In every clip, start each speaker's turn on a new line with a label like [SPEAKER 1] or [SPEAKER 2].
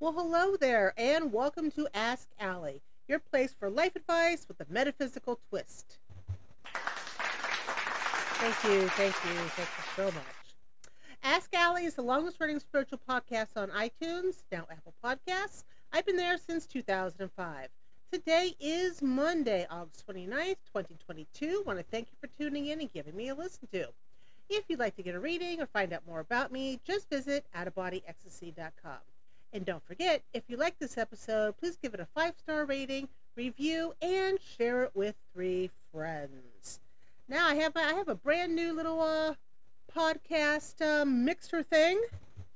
[SPEAKER 1] Well, hello there, and welcome to Ask Allie, your place for life advice with a metaphysical twist. Thank you, thank you, thank you so much. Ask Allie is the longest running spiritual podcast on iTunes, now Apple Podcasts. I've been there since 2005. Today is Monday, August 29th, 2022. I want to thank you for tuning in and giving me a listen to. If you'd like to get a reading or find out more about me, just visit outofbodyecstasy.com. And don't forget, if you like this episode, please give it a five star rating, review, and share it with three friends. Now I have I have a brand new little uh, podcast um, mixer thing,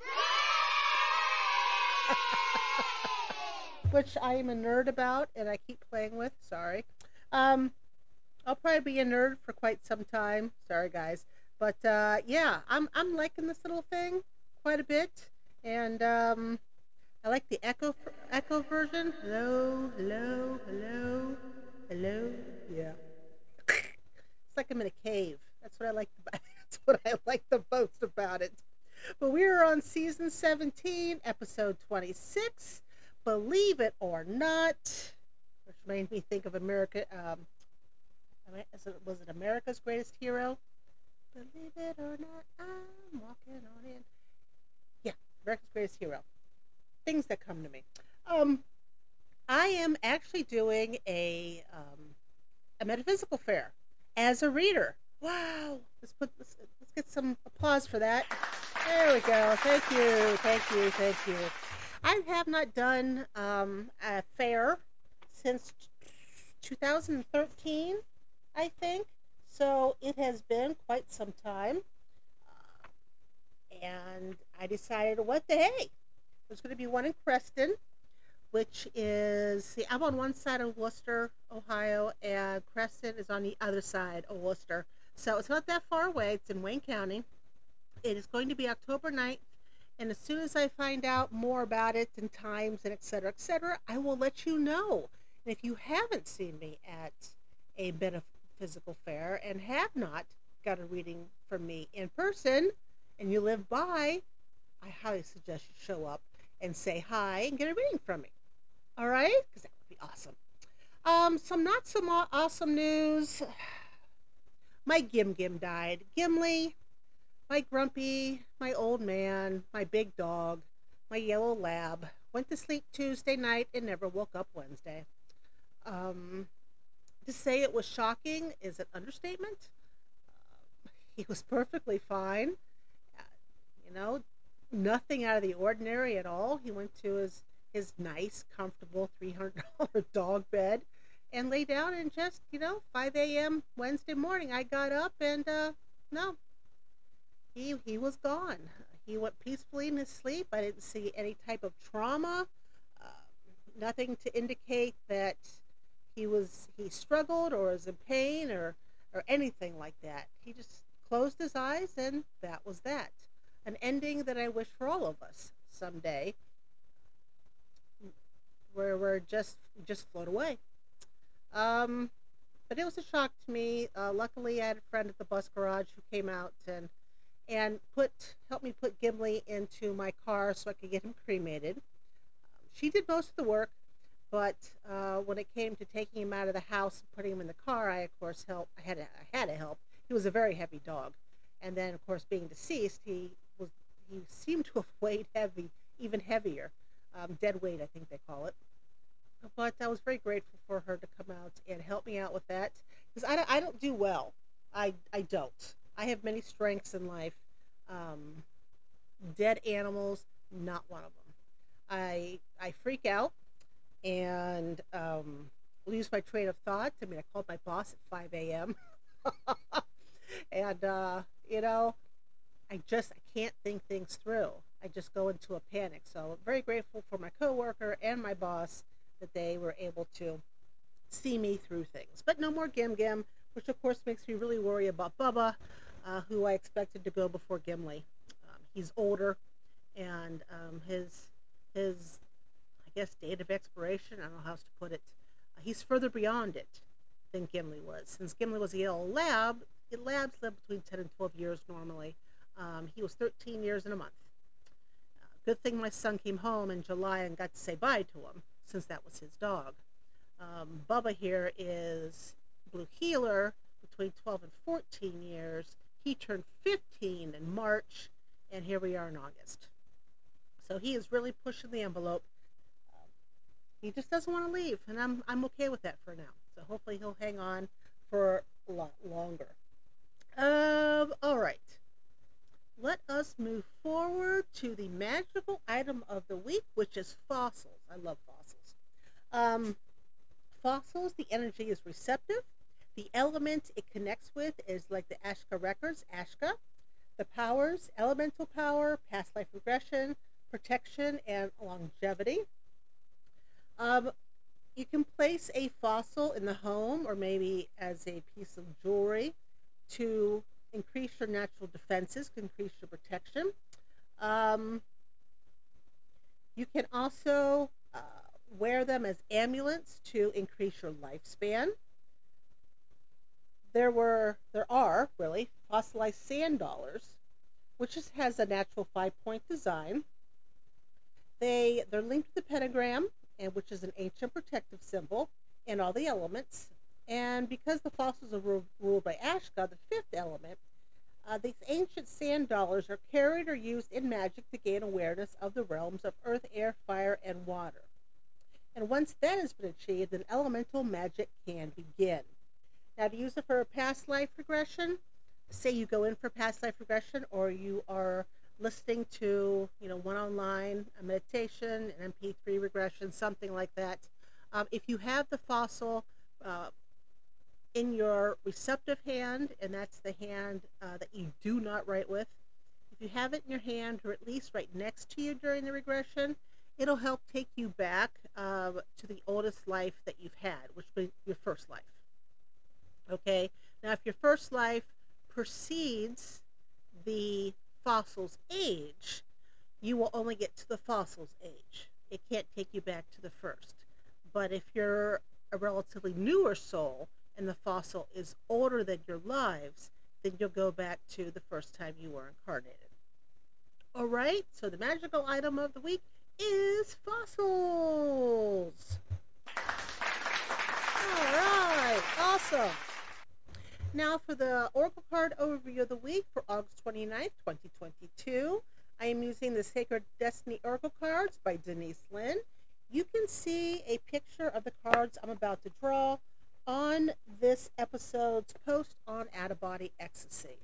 [SPEAKER 1] which I am a nerd about, and I keep playing with. Sorry, um, I'll probably be a nerd for quite some time. Sorry, guys, but uh, yeah, I'm I'm liking this little thing quite a bit, and um, I like the echo echo version. Hello, hello, hello, hello. Yeah. it's like I'm in a cave. That's what I like. About, that's what I like the most about it. But we are on season 17, episode 26. Believe it or not, which made me think of America. Um, was it America's Greatest Hero? Believe it or not, I'm walking on in. Yeah, America's Greatest Hero things that come to me. Um, I am actually doing a um, a metaphysical fair as a reader. Wow! Let's put let's, let's get some applause for that. There we go. Thank you, thank you, thank you. I have not done um, a fair since 2013, I think. So it has been quite some time. Uh, and I decided, what the hey? There's going to be one in Creston, which is, see, I'm on one side of Wooster, Ohio, and Creston is on the other side of Wooster. So it's not that far away. It's in Wayne County. It is going to be October 9th. And as soon as I find out more about it and times and et cetera, et cetera, I will let you know. And if you haven't seen me at a metaphysical fair and have not got a reading from me in person and you live by, I highly suggest you show up and say hi and get a reading from me. All right? Because that would be awesome. Um, some not so awesome news. My Gim Gim died. Gimli, my grumpy, my old man, my big dog, my yellow lab, went to sleep Tuesday night and never woke up Wednesday. Um, to say it was shocking is an understatement. Uh, he was perfectly fine. Uh, you know, nothing out of the ordinary at all. He went to his his nice, comfortable three hundred dollar dog bed and lay down and just you know 5 a.m. Wednesday morning. I got up and uh, no, he he was gone. He went peacefully in his sleep. I didn't see any type of trauma. Uh, nothing to indicate that he was he struggled or was in pain or or anything like that. He just closed his eyes and that was that an ending that I wish for all of us someday, where we're just just float away. Um, but it was a shock to me. Uh, luckily, I had a friend at the bus garage who came out and and put helped me put Gimli into my car so I could get him cremated. Um, she did most of the work, but uh, when it came to taking him out of the house and putting him in the car, I of course helped. I had to, I had to help. He was a very heavy dog, and then of course being deceased, he he seemed to have weighed heavy, even heavier, um, dead weight, I think they call it. But I was very grateful for her to come out and help me out with that because I don't, I don't do well. I, I don't. I have many strengths in life. Um, dead animals, not one of them. I I freak out and um, lose my train of thought. I mean, I called my boss at 5 a.m. and uh, you know, I just I can't think things through. I just go into a panic. So I'm very grateful for my coworker and my boss that they were able to see me through things. But no more Gim Gim, which of course makes me really worry about Bubba, uh, who I expected to go before Gimli. Um, he's older, and um, his his I guess date of expiration. I don't know how else to put it. Uh, he's further beyond it than Gimli was. Since Gimli was a yellow lab, labs live between 10 and 12 years normally. Um, he was 13 years and a month. Uh, Good thing my son came home in July and got to say bye to him, since that was his dog. Um, Bubba here is Blue Heeler between 12 and 14 years. He turned 15 in March, and here we are in August. So he is really pushing the envelope. He just doesn't want to leave, and I'm, I'm okay with that for now. So hopefully he'll hang on for a lot longer. Um, all right. Let us move forward to the magical item of the week, which is fossils. I love fossils. Um, fossils, the energy is receptive. The element it connects with is like the Ashka records, Ashka. The powers, elemental power, past life regression, protection, and longevity. Um, you can place a fossil in the home or maybe as a piece of jewelry to increase your natural defenses, increase your protection. Um, you can also uh, wear them as amulets to increase your lifespan. There were, there are really fossilized sand dollars, which just has a natural five-point design. They they're linked to the pentagram, and which is an ancient protective symbol and all the elements. And because the fossils are ruled by Ashka, the fifth element, uh, these ancient sand dollars are carried or used in magic to gain awareness of the realms of earth, air, fire, and water. And once that has been achieved, then elemental magic can begin. Now, to use it for a past life regression, say you go in for past life regression or you are listening to, you know, one online, a meditation, an MP3 regression, something like that. Um, if you have the fossil uh, in your receptive hand, and that's the hand uh, that you do not write with, if you have it in your hand or at least right next to you during the regression, it'll help take you back uh, to the oldest life that you've had, which be your first life. Okay? Now, if your first life precedes the fossil's age, you will only get to the fossil's age. It can't take you back to the first. But if you're a relatively newer soul and the fossil is older than your lives, then you'll go back to the first time you were incarnated. All right, so the magical item of the week is fossils. All right, awesome. Now for the Oracle card overview of the week for August 29th, 2022. I am using the Sacred Destiny Oracle cards by Denise Linn. You can see a picture of the cards I'm about to draw on this episode's post on Out of Body Ecstasy.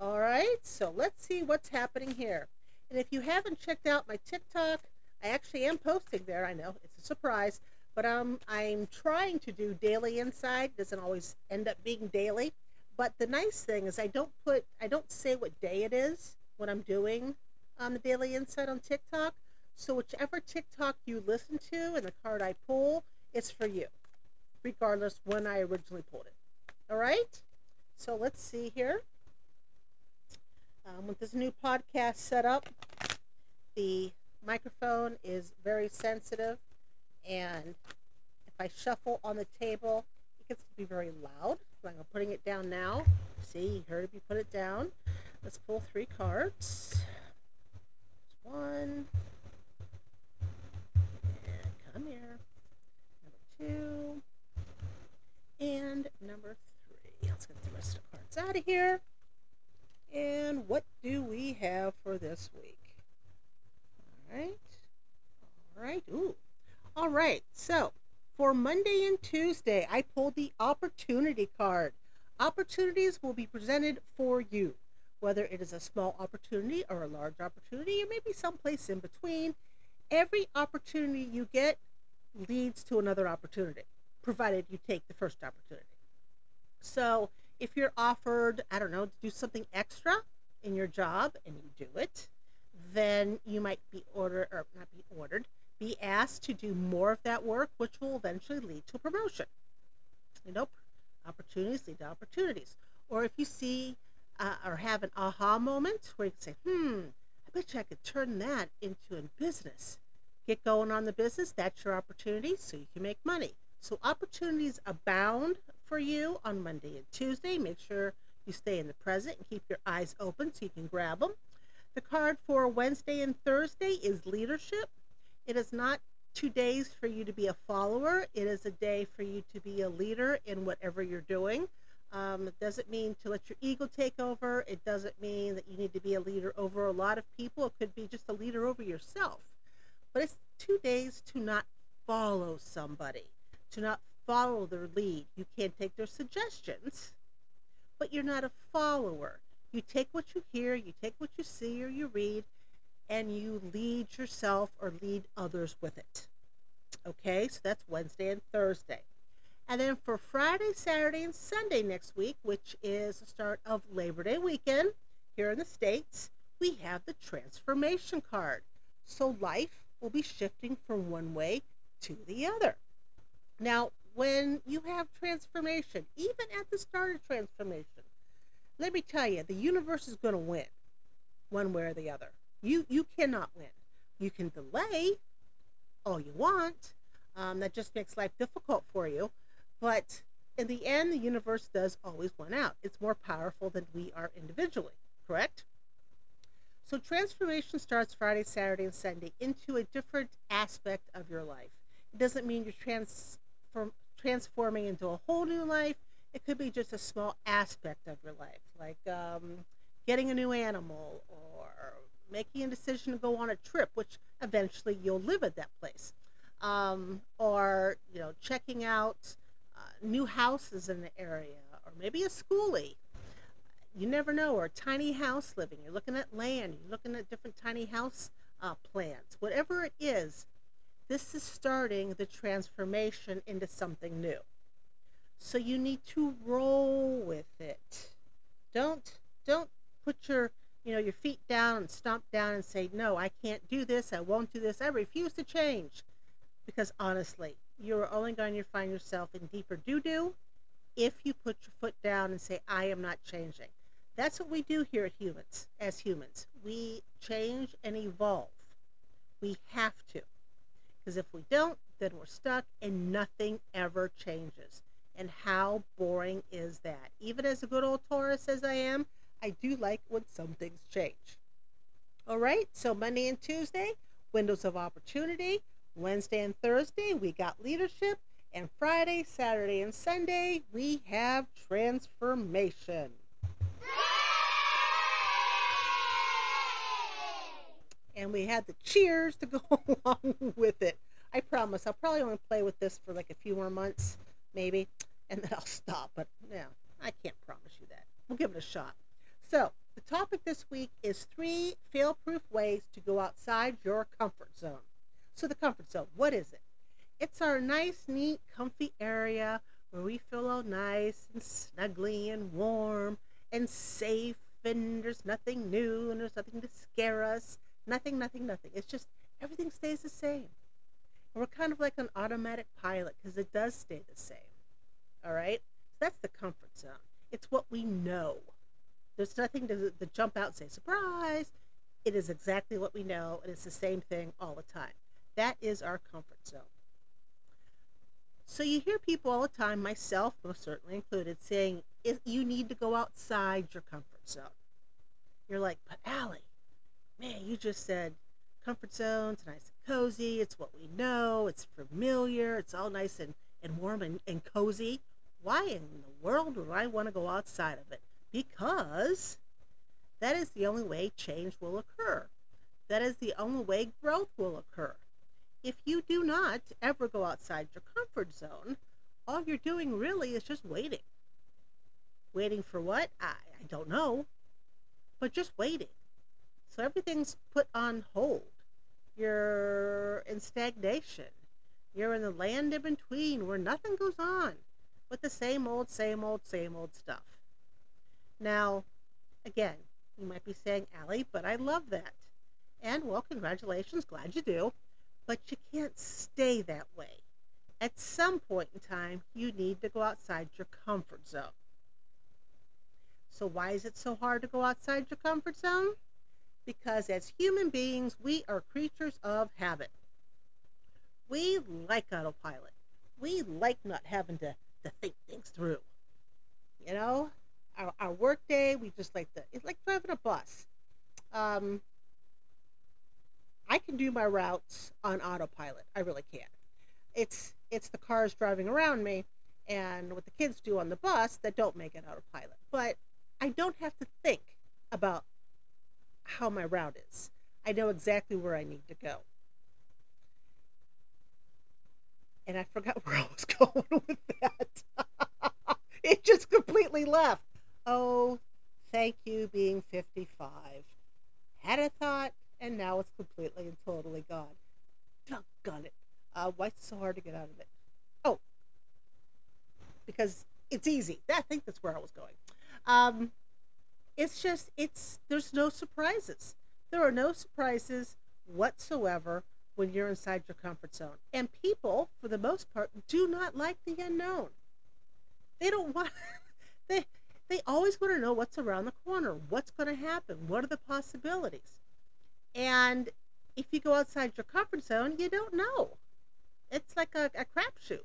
[SPEAKER 1] All right, so let's see what's happening here. And if you haven't checked out my TikTok, I actually am posting there. I know it's a surprise, but um, I'm trying to do daily inside. It doesn't always end up being daily. But the nice thing is I don't put, I don't say what day it is when I'm doing on the daily inside on TikTok. So whichever TikTok you listen to and the card I pull, it's for you, regardless when I originally pulled it. All right. So let's see here. Um, with this new podcast set up, the microphone is very sensitive and if I shuffle on the table, it gets to be very loud. So I'm putting it down now. See, you heard me put it down. Let's pull three cards. One. And come here. Number two. And number three. Let's get the rest of the cards out of here. And what do we have for this week? All right. All right. Ooh, all right, so for Monday and Tuesday, I pulled the opportunity card. Opportunities will be presented for you, whether it is a small opportunity or a large opportunity, or maybe someplace in between. Every opportunity you get leads to another opportunity, provided you take the first opportunity. So if you're offered, I don't know, to do something extra in your job and you do it, then you might be ordered, or not be ordered, be asked to do more of that work, which will eventually lead to a promotion. You know, opportunities lead to opportunities. Or if you see uh, or have an aha moment where you can say, hmm, I bet you I could turn that into a business. Get going on the business, that's your opportunity, so you can make money. So opportunities abound for you on Monday and Tuesday. Make sure you stay in the present and keep your eyes open so you can grab them. The card for Wednesday and Thursday is leadership. It is not two days for you to be a follower, it is a day for you to be a leader in whatever you're doing. Um, it doesn't mean to let your ego take over. It doesn't mean that you need to be a leader over a lot of people. It could be just a leader over yourself. But it's two days to not follow somebody, to not follow their lead. You can't take their suggestions, but you're not a follower. You take what you hear, you take what you see or you read, and you lead yourself or lead others with it. Okay, so that's Wednesday and Thursday. And then for Friday, Saturday, and Sunday next week, which is the start of Labor Day weekend here in the States, we have the transformation card. So life will be shifting from one way to the other. Now, when you have transformation, even at the start of transformation, let me tell you, the universe is going to win one way or the other. You you cannot win. You can delay all you want. Um, that just makes life difficult for you. But in the end, the universe does always win out. It's more powerful than we are individually, correct? So transformation starts Friday, Saturday, and Sunday into a different aspect of your life. It doesn't mean you're transform, transforming into a whole new life. It could be just a small aspect of your life, like um, getting a new animal or making a decision to go on a trip, which eventually you'll live at that place, um, or you know checking out uh, new houses in the area, or maybe a skoolie. You never know, or tiny house living. You're looking at land. You're looking at different tiny house uh, plans. Whatever it is, this is starting the transformation into something new. So you need to roll with it. Don't don't put your you know, your feet down and stomp down and say, no, I can't do this. I won't do this. I refuse to change. Because honestly, you're only going to find yourself in deeper doo doo if you put your foot down and say, I am not changing. That's what we do here at humans, as humans. We change and evolve. We have to. Because if we don't, then we're stuck and nothing ever changes. And how boring is that? Even as a good old Taurus as I am, I do like when some things change. All right, so Monday and Tuesday, windows of opportunity. Wednesday and Thursday, we got leadership. And Friday, Saturday, and Sunday, we have transformation. And we had the cheers to go along with it. I promise I'll probably only play with this for like a few more months, maybe, and then I'll stop. But yeah, I can't promise you that. We'll give it a shot. So, the topic this week is three fail proof ways to go outside your comfort zone. So, the comfort zone, what is it? It's our nice, neat, comfy area where we feel all nice and snuggly and warm and safe, and there's nothing new and there's nothing to scare us. Nothing, nothing, nothing. It's just everything stays the same. And we're kind of like an automatic pilot because it does stay the same. All right? So that's the comfort zone. It's what we know. There's nothing to, to jump out and say, surprise. It is exactly what we know, and it's the same thing all the time. That is our comfort zone. So you hear people all the time, myself most certainly included, saying you need to go outside your comfort zone. You're like, but Allie, man, you just said comfort zone's nice and cozy. It's what we know. It's familiar. It's all nice and, and warm and, and cozy. Why in the world would I want to go outside of it? because that is the only way change will occur. That is the only way growth will occur. If you do not ever go outside your comfort zone, all you're doing really is just waiting. Waiting for what? I, I don't know. But just waiting. So everything's put on hold. You're in stagnation. You're in the land in between where nothing goes on but the same old, same old, same old stuff. Now, again, you might be saying, Allie, but I love that. And well, congratulations, glad you do. But you can't stay that way. At some point in time, you need to go outside your comfort zone. So, why is it so hard to go outside your comfort zone? Because as human beings, we are creatures of habit. We like autopilot. We like not having to, to think things through. You know, our, our work day, we just like the, it's like driving a bus. Um, I can do my routes on autopilot. I really can. It's it's the cars driving around me and what the kids do on the bus that don't make it autopilot. But I don't have to think about how my route is. I know exactly where I need to go. And I forgot where I was going with that. it just completely left. Oh, thank you, being 55. Had a thought, and now it's completely and totally gone. Doggone it. Uh, why it so hard to get out of it? Oh, because it's easy. I think that's where I was going. Um, it's just, it's, there's no surprises. There are no surprises whatsoever when you're inside your comfort zone. And people, for the most part, do not like the unknown. They don't want, they, they always want to know what's around the corner, what's going to happen, what are the possibilities. And if you go outside your comfort zone, you don't know. It's like a, a crapshoot.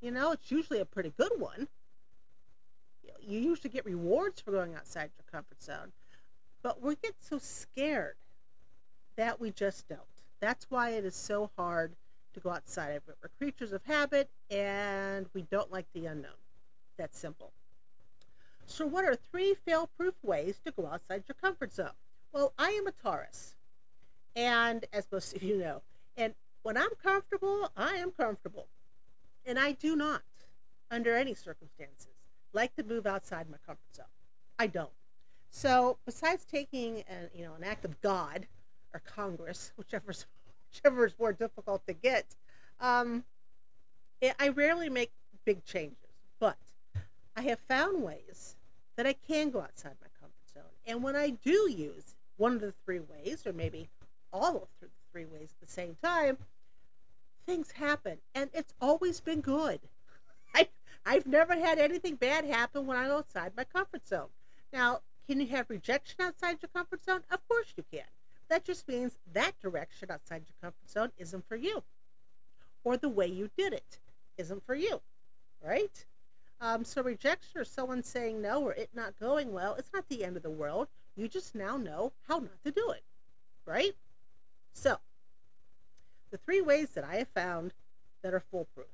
[SPEAKER 1] You know, it's usually a pretty good one. You usually get rewards for going outside your comfort zone. But we get so scared that we just don't. That's why it is so hard to go outside of it. We're creatures of habit and we don't like the unknown. That's simple. So, what are three fail proof ways to go outside your comfort zone? Well, I am a Taurus. And as most of you know, and when I'm comfortable, I am comfortable. And I do not, under any circumstances, like to move outside my comfort zone. I don't. So, besides taking an, you know, an act of God or Congress, whichever's, whichever is more difficult to get, um, it, I rarely make big changes. But I have found ways that I can go outside my comfort zone. And when I do use one of the three ways, or maybe all of the three ways at the same time, things happen. And it's always been good. I've never had anything bad happen when I'm outside my comfort zone. Now, can you have rejection outside your comfort zone? Of course you can. That just means that direction outside your comfort zone isn't for you. Or the way you did it isn't for you, right? Um, so rejection or someone saying no or it not going well, it's not the end of the world. You just now know how not to do it, right? So, the three ways that I have found that are foolproof.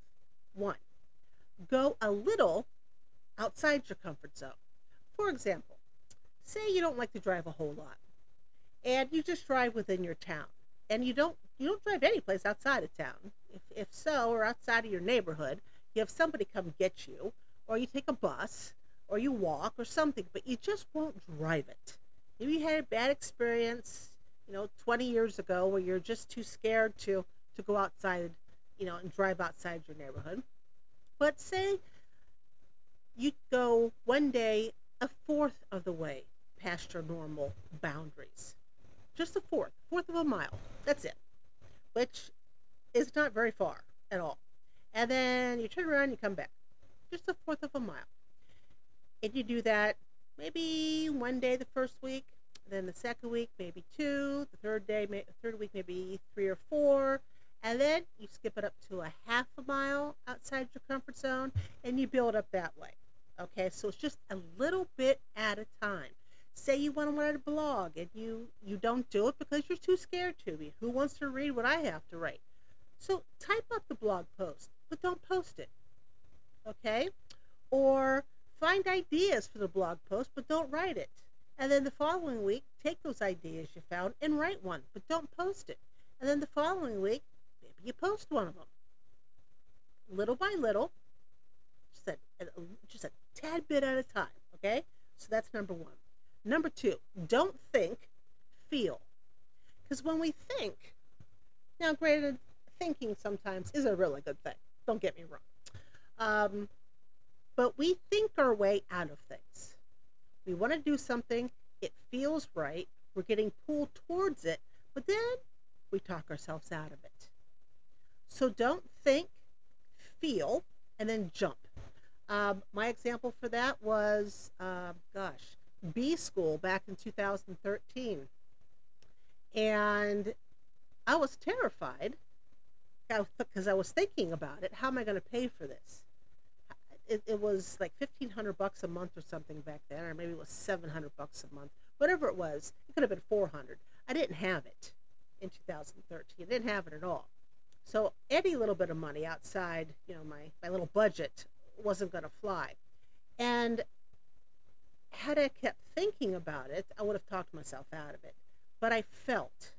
[SPEAKER 1] One, go a little outside your comfort zone. For example, say you don't like to drive a whole lot and you just drive within your town and you don't you don't drive any place outside of town. If, if so, or outside of your neighborhood, you have somebody come get you or you take a bus, or you walk, or something, but you just won't drive it. Maybe you had a bad experience, you know, 20 years ago where you're just too scared to, to go outside, you know, and drive outside your neighborhood. But say you go one day a fourth of the way past your normal boundaries. Just a fourth, fourth of a mile. That's it. Which is not very far at all. And then you turn around and you come back just a fourth of a mile. And you do that maybe one day the first week, then the second week maybe two, the third day, third week maybe three or four, and then you skip it up to a half a mile outside your comfort zone, and you build up that way. Okay, so it's just a little bit at a time. Say you want to write a blog and you you don't do it because you're too scared to be. Who wants to read what I have to write? So type up the blog post, but don't post it okay? Or find ideas for the blog post, but don't write it. And then the following week, take those ideas you found and write one, but don't post it. And then the following week, you post one of them. Little by little, just a, just a tad bit at a time, okay? So that's number one. Number two, don't think, feel. Because when we think, now granted, thinking sometimes is a really good thing. Don't get me wrong. Um, but we think our way out of things. We want to do something, it feels right, we're getting pulled towards it, but then we talk ourselves out of it. So don't think, feel, and then jump. Um, my example for that was, uh, gosh, B school back in 2013. And I was terrified because I was thinking about it. How am I going to pay for this? it, it was like fifteen hundred bucks a month or something back then, or maybe it was seven hundred bucks a month. whatever it was. It could have been 400. I didn't have it in 2013. I didn't have it at all. So any little bit of money outside, you know, my, my little budget wasn't going to fly. And had I kept thinking about it, I would have talked myself out of it. But I felt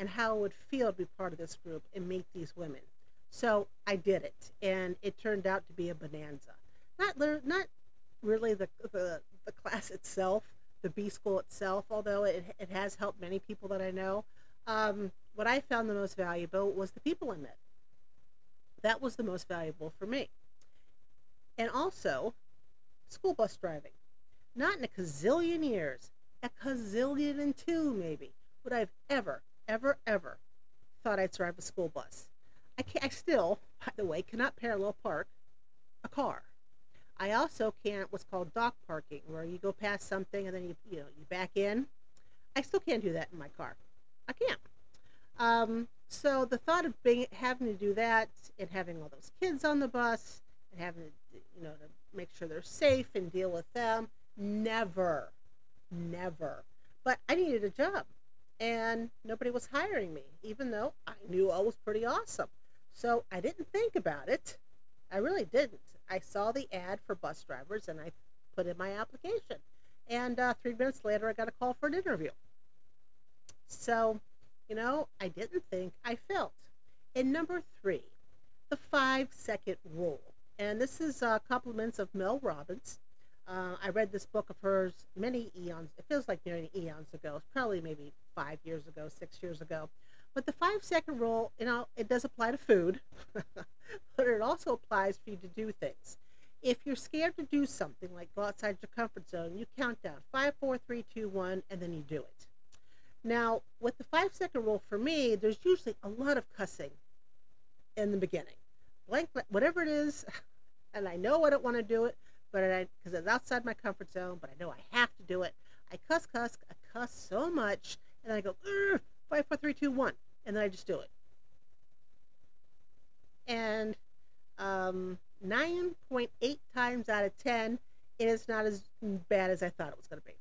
[SPEAKER 1] and how it would feel to be part of this group and meet these women. So I did it, and it turned out to be a bonanza. Not not really the the, the class itself, the B school itself, although it, it has helped many people that I know. Um, what I found the most valuable was the people I met. That was the most valuable for me. And also, school bus driving. Not in a gazillion years, a gazillion and two maybe, would I've ever, ever, ever thought I'd drive a school bus. I, I still, by the way, cannot parallel park a car. I also can't what's called dock parking, where you go past something and then you you know you back in. I still can't do that in my car. I can't. Um, so the thought of being having to do that and having all those kids on the bus and having to you know to make sure they're safe and deal with them, never, never. But I needed a job, and nobody was hiring me, even though I knew I was pretty awesome. So I didn't think about it. I really didn't. I saw the ad for bus drivers and I put in my application. And uh, three minutes later, I got a call for an interview. So, you know, I didn't think I felt. And number three, the five second rule. And this is uh, compliments of Mel Robbins. Uh, I read this book of hers many eons. It feels like many eons ago. It's probably maybe five years ago, six years ago. But the five second rule, you know, it does apply to food, but it also applies for you to do things. If you're scared to do something like go outside your comfort zone, you count down five, four, three, two, one, and then you do it. Now, with the five second rule for me, there's usually a lot of cussing in the beginning. Blank, whatever it is, and I know I don't want to do it, but I because it's outside my comfort zone, but I know I have to do it. I cuss, cuss, I cuss so much, and I go, five, four, three, two, one, and then I just do it. And um, 9.8 times out of 10, it is not as bad as I thought it was going to be.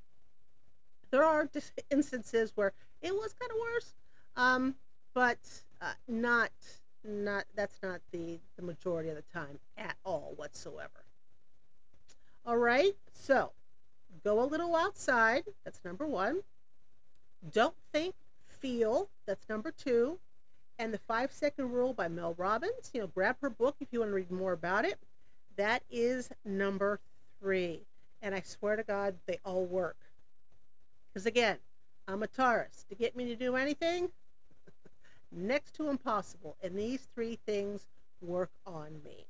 [SPEAKER 1] There are instances where it was kind of worse, um, but uh, not not that's not the the majority of the time at all whatsoever. All right, so go a little outside. That's number one. Don't think Feel, that's number two. And The Five Second Rule by Mel Robbins. You know, grab her book if you want to read more about it. That is number three. And I swear to God, they all work. Because again, I'm a Taurus. To get me to do anything, next to impossible. And these three things work on me.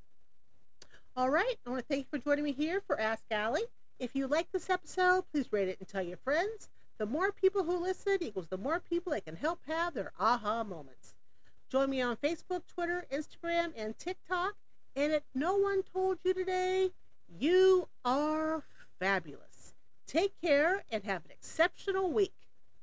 [SPEAKER 1] All right, I want to thank you for joining me here for Ask Allie. If you like this episode, please rate it and tell your friends. The more people who listen equals the more people that can help have their aha moments. Join me on Facebook, Twitter, Instagram, and TikTok. And if no one told you today, you are fabulous. Take care and have an exceptional week.